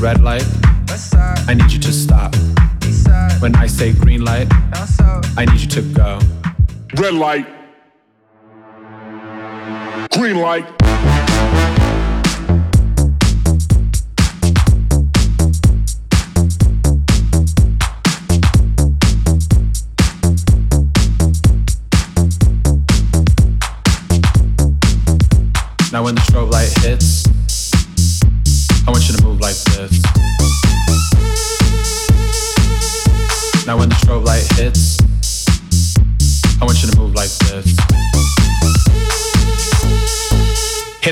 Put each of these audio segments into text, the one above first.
red light, I need you to stop. When I say green light, I need you to go. Red light. Green light. Now when the strobe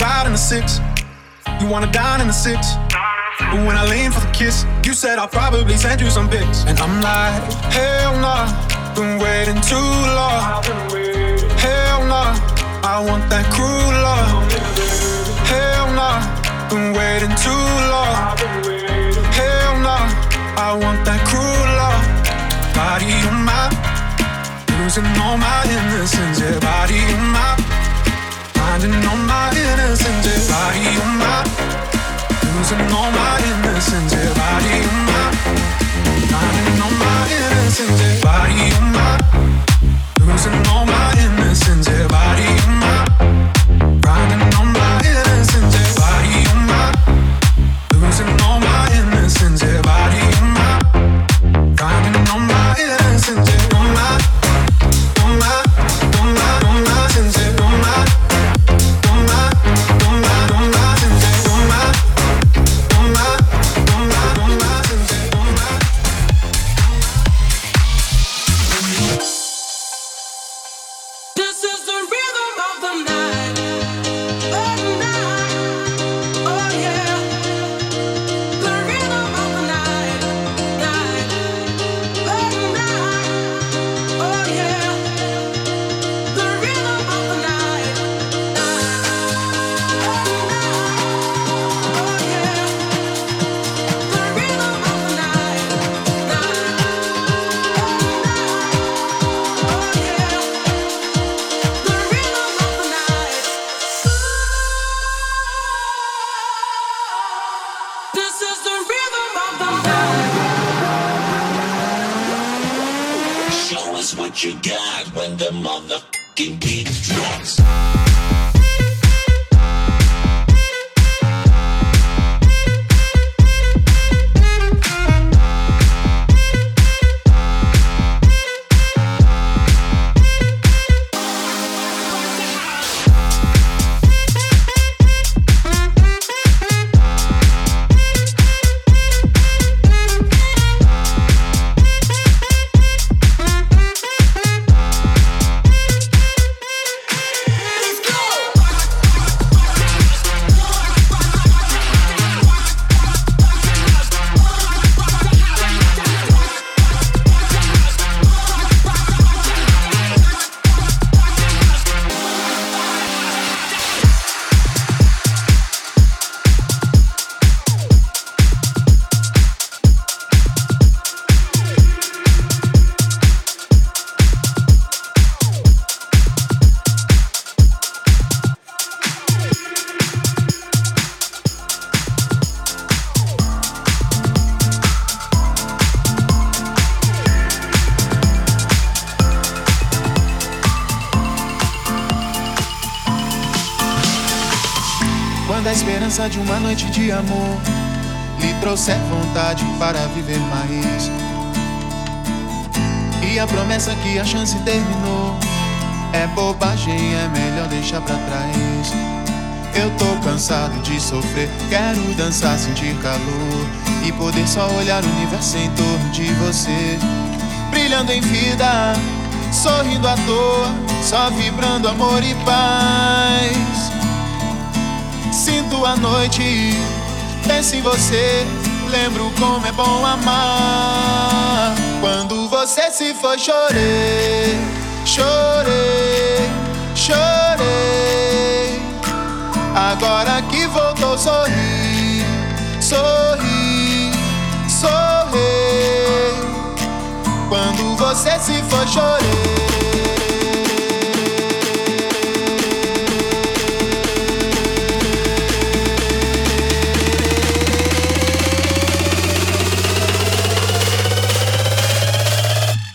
Ride in the six, you wanna dine in the six. But when I lean for the kiss, you said I'll probably send you some pics. And I'm like, hell nah, been waiting too long. Hell nah, I want that cruel love. Hell nah, been waiting too long. Hell nah, I want that cruel love. Body on my losing all my innocence, yeah, body on my finding all my innocence, yeah, body on my losing all my innocence, yeah, body on my finding all my innocence, yeah, body on my losing all my innocence, yeah, dançar, sentir calor e poder só olhar o universo em torno de você, brilhando em vida, sorrindo à toa, só vibrando amor e paz. Sinto a noite, penso em você, lembro como é bom amar. Quando você se foi, chorei, chorei, chorei. Agora que voltou, sorri, sorri, sorri. Quando você se foi, chorei.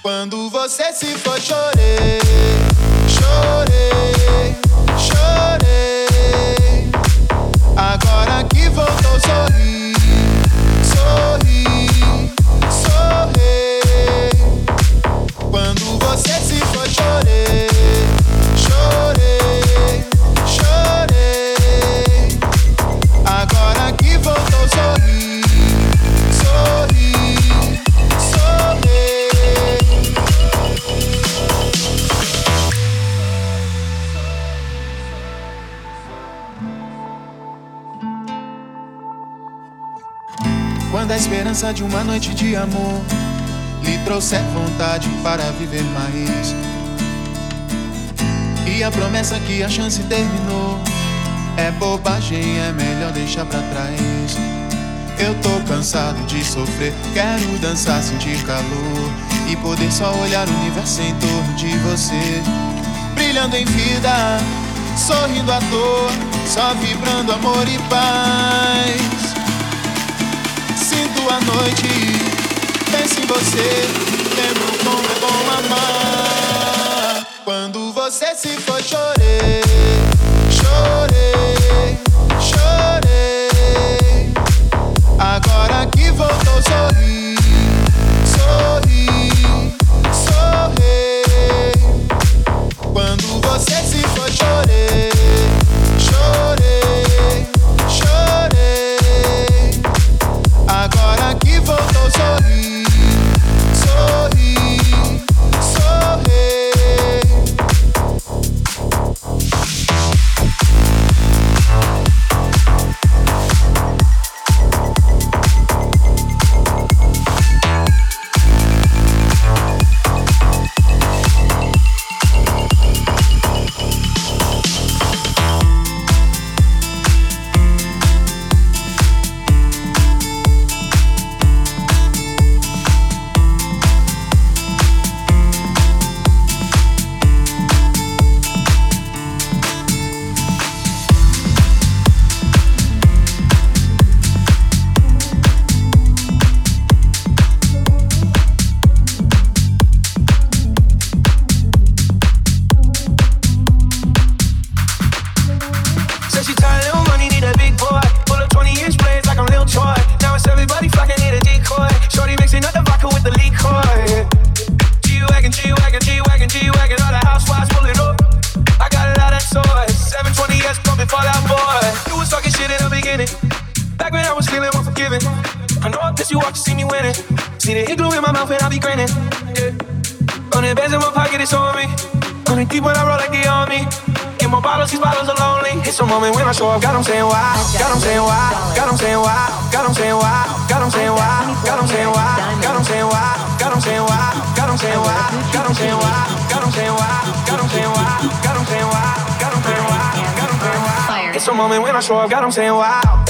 Quando você se chorei, chorei, De uma noite de amor lhe trouxer vontade para viver mais. E a promessa que a chance terminou é bobagem, é melhor deixar pra trás. Eu tô cansado de sofrer, quero dançar, sentir calor e poder só olhar o universo em torno de você, brilhando em vida, sorrindo à toa, só vibrando amor e paz. Sinto a noite, penso em você, lembro como é bom amar. Quando você se foi, chorei, chorei, chorei. Agora que voltou, sorri, moment when I show up, God, I'm saying wow.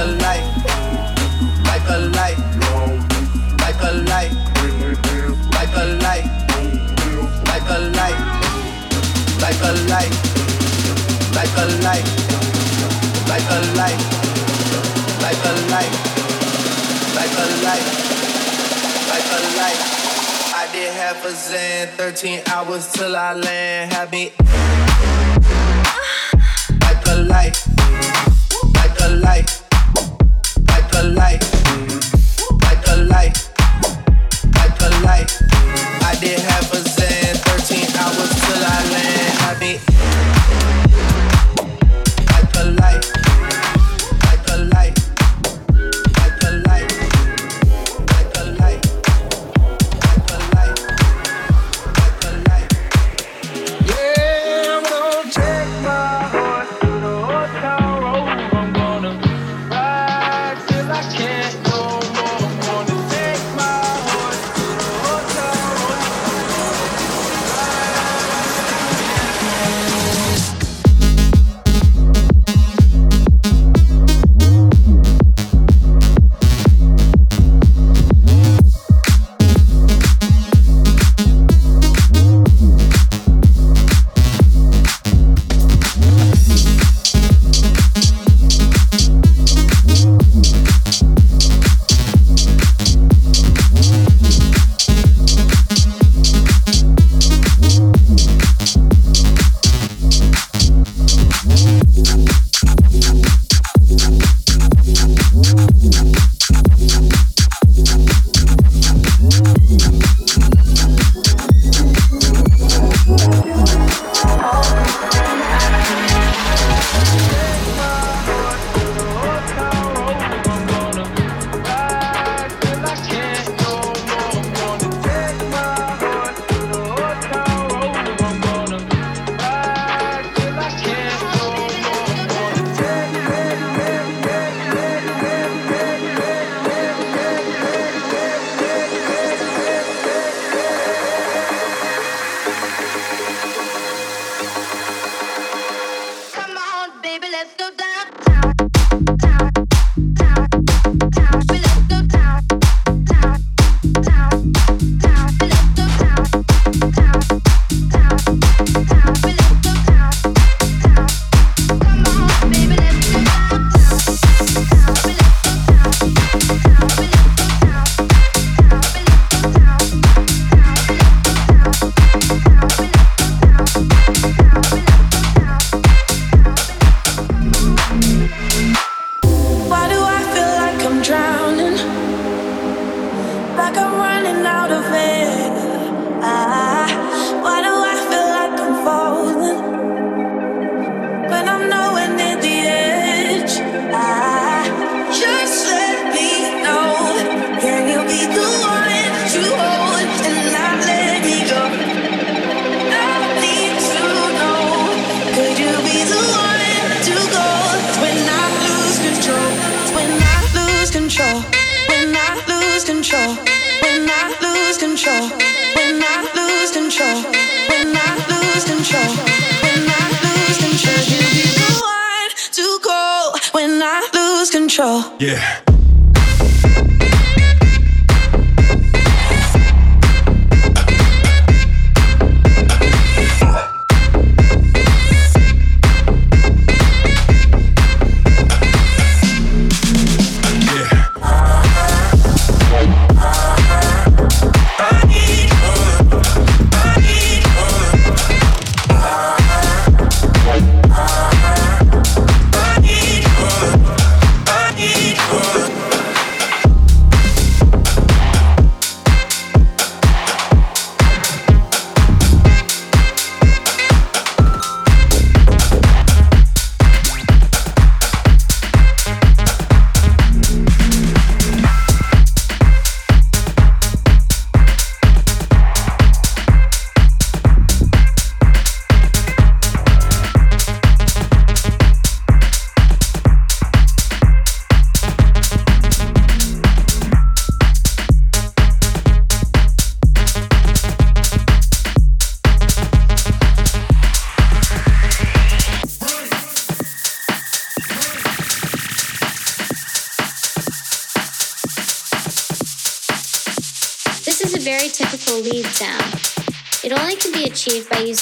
a life, like a light, like a light, like a light, like a light, like a light, like a light, like a light, like a light, like a light, like a light. I did half a Xan, 13 hours till I land, Have me like a light, like a light a light, like a light, like a light. I did have a Xan, 13 hours till I land. I be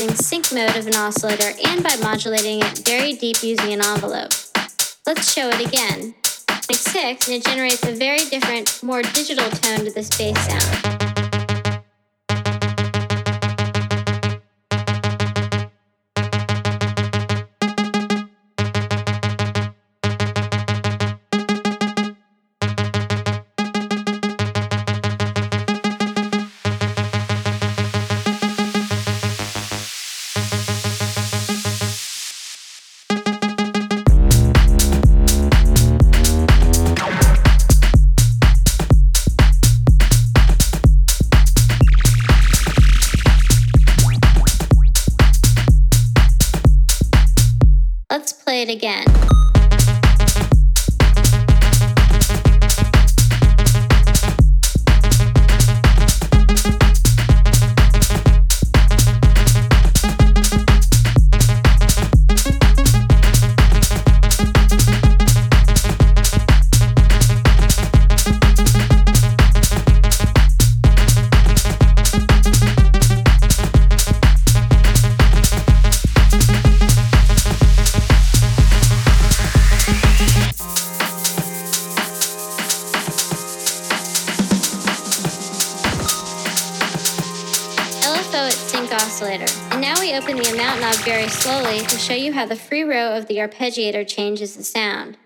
using sync mode of an oscillator and by modulating it very deep using an envelope. Let's show it again. Like 6 and it generates a very different, more digital tone to this bass sound. The arpeggiator changes the sound.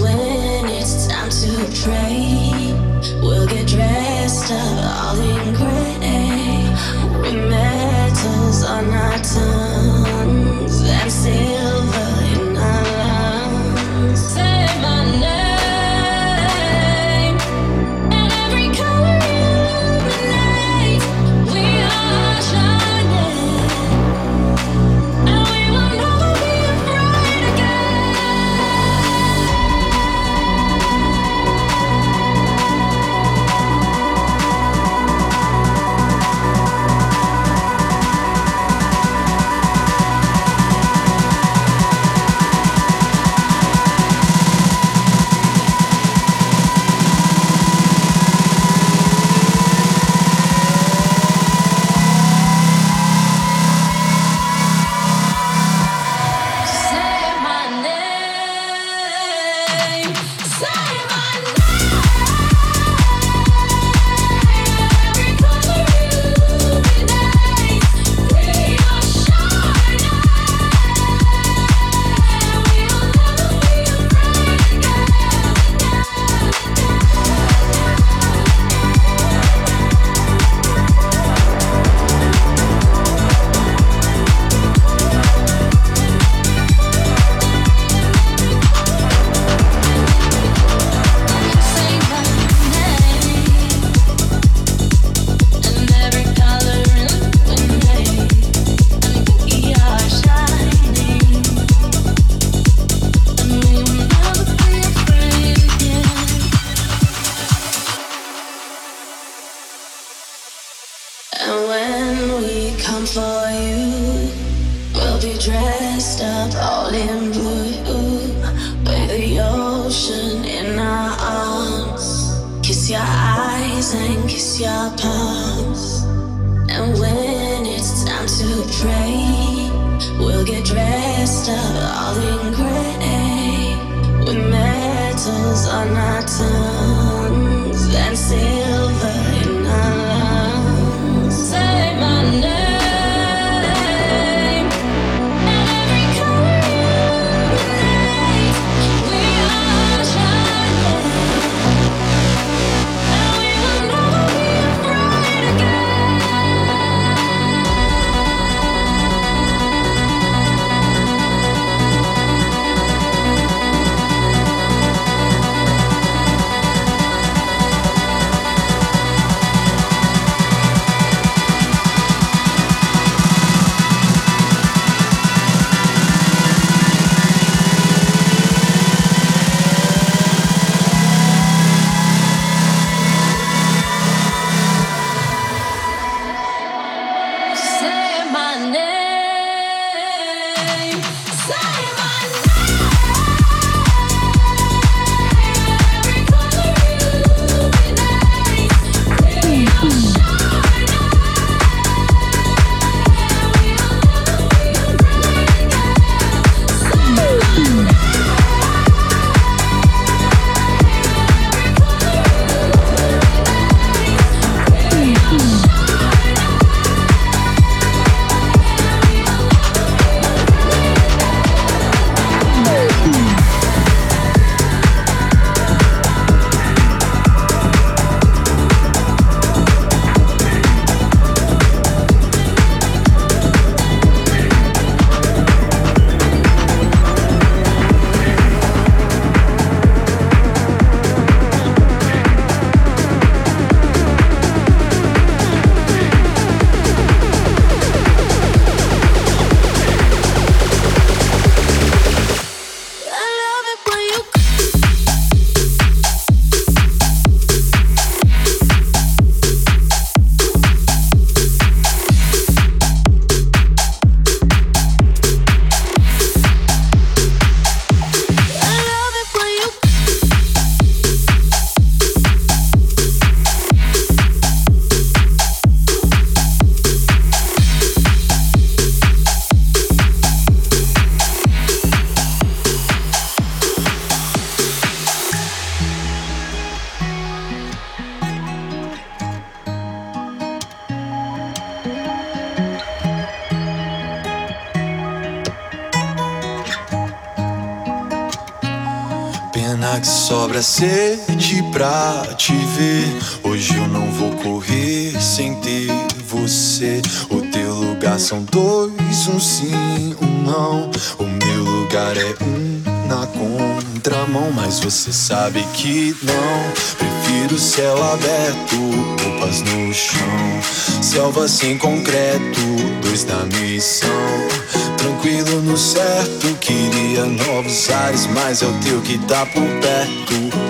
When it's time to pray, we'll get dressed up all in sobra sede pra te ver. Hoje eu não vou correr sem ter você. O teu lugar são dois, um sim, um não. O meu lugar é um na contramão, mas você sabe que não. Prefiro céu aberto, roupas no chão, selva sem concreto, dois da missão. Tranquilo no certo, queria novos ares, mas é o teu que tá por perto.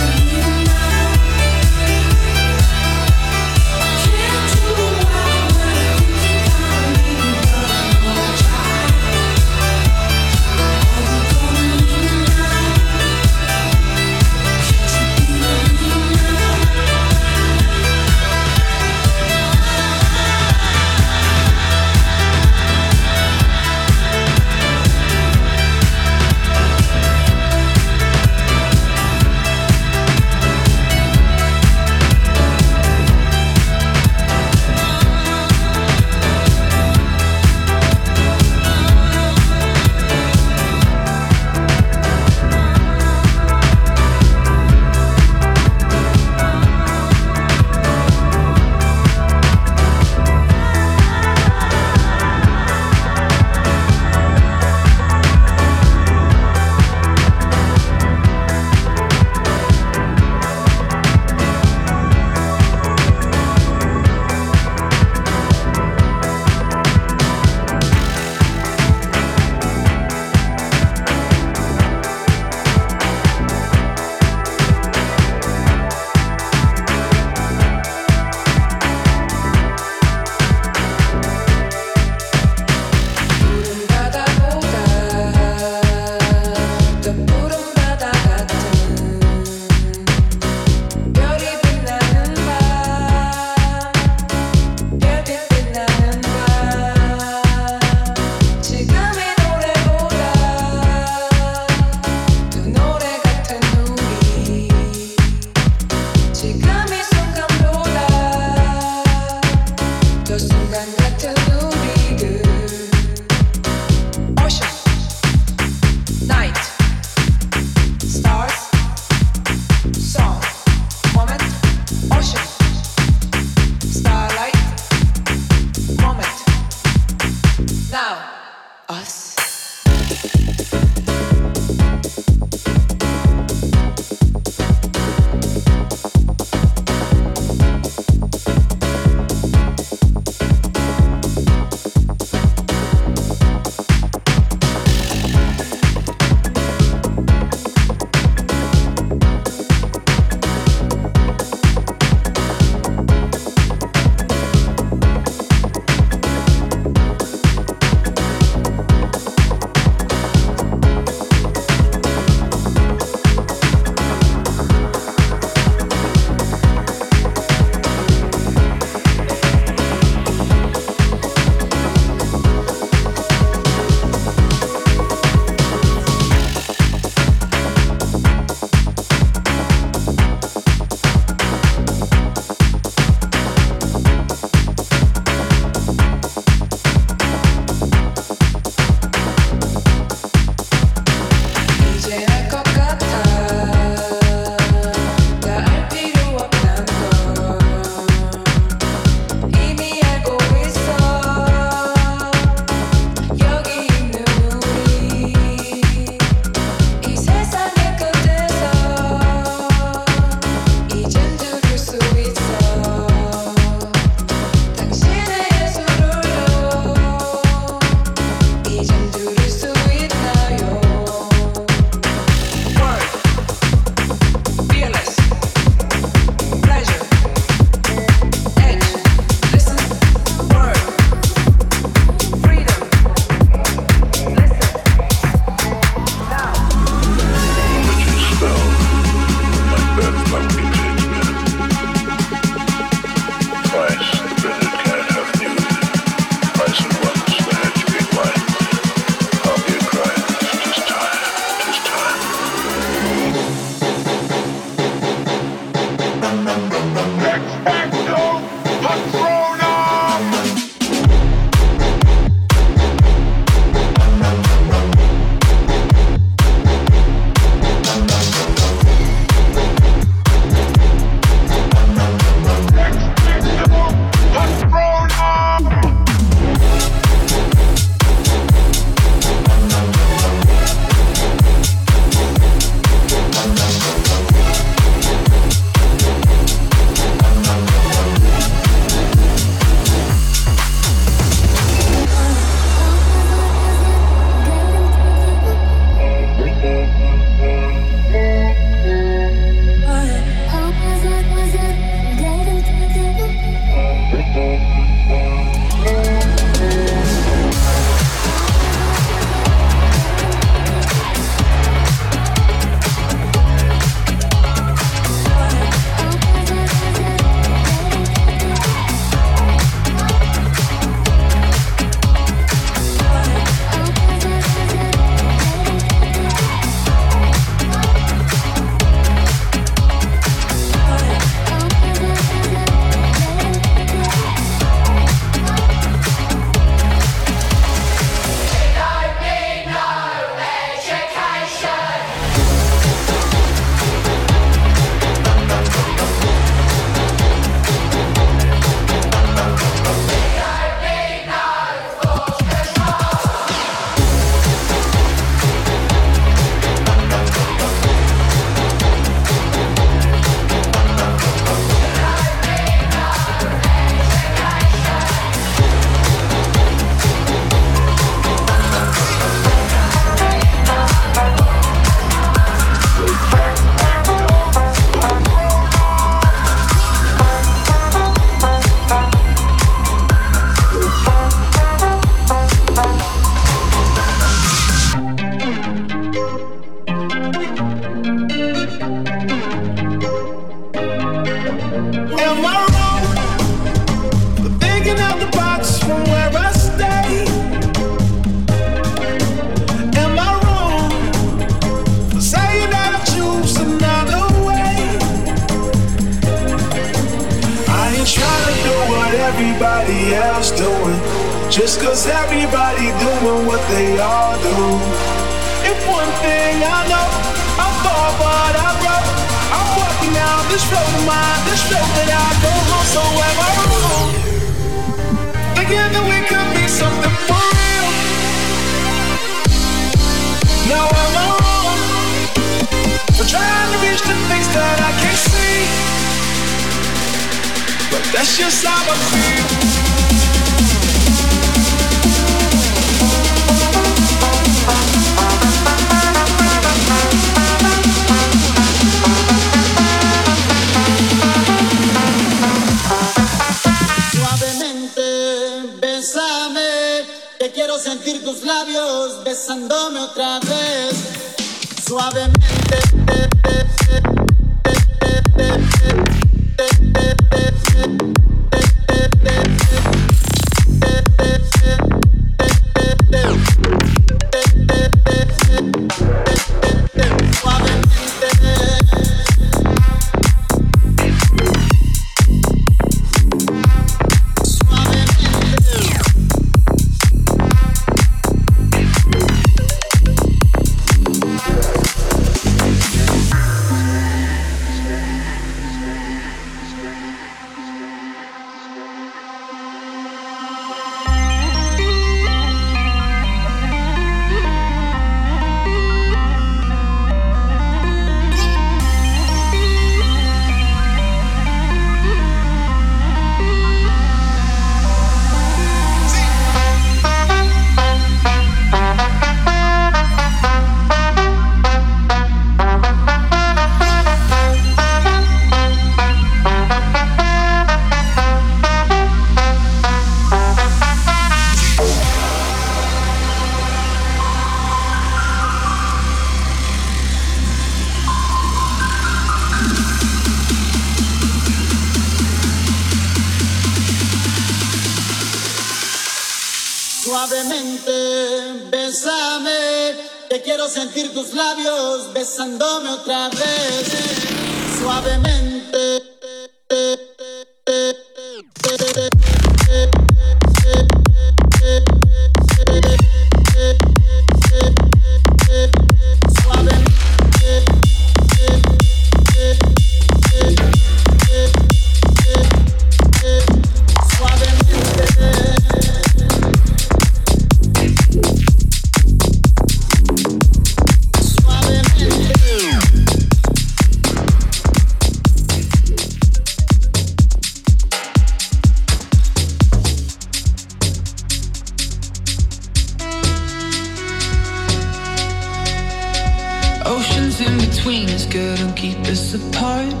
couldn't keep us apart.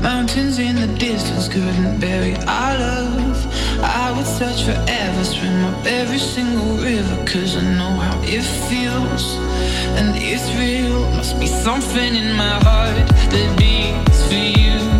Mountains in the distance couldn't bury our love. I would search forever, swim up every single river, cause I know how it feels. And it's real, must be something in my heart that beats for you.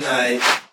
night.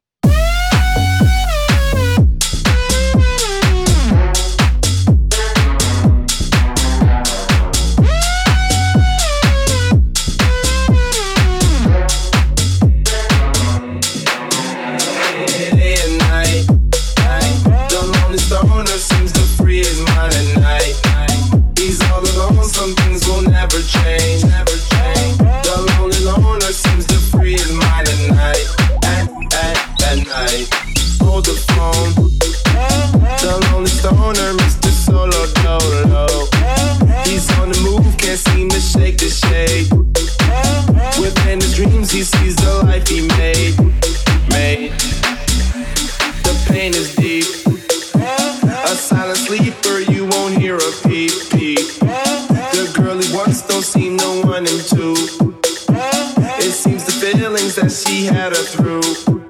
he sees the life he made, made. The pain is deep. A silent sleeper, you won't hear a peep, peep. The girl he wants don't see no one in two. It seems the feelings that she had are through.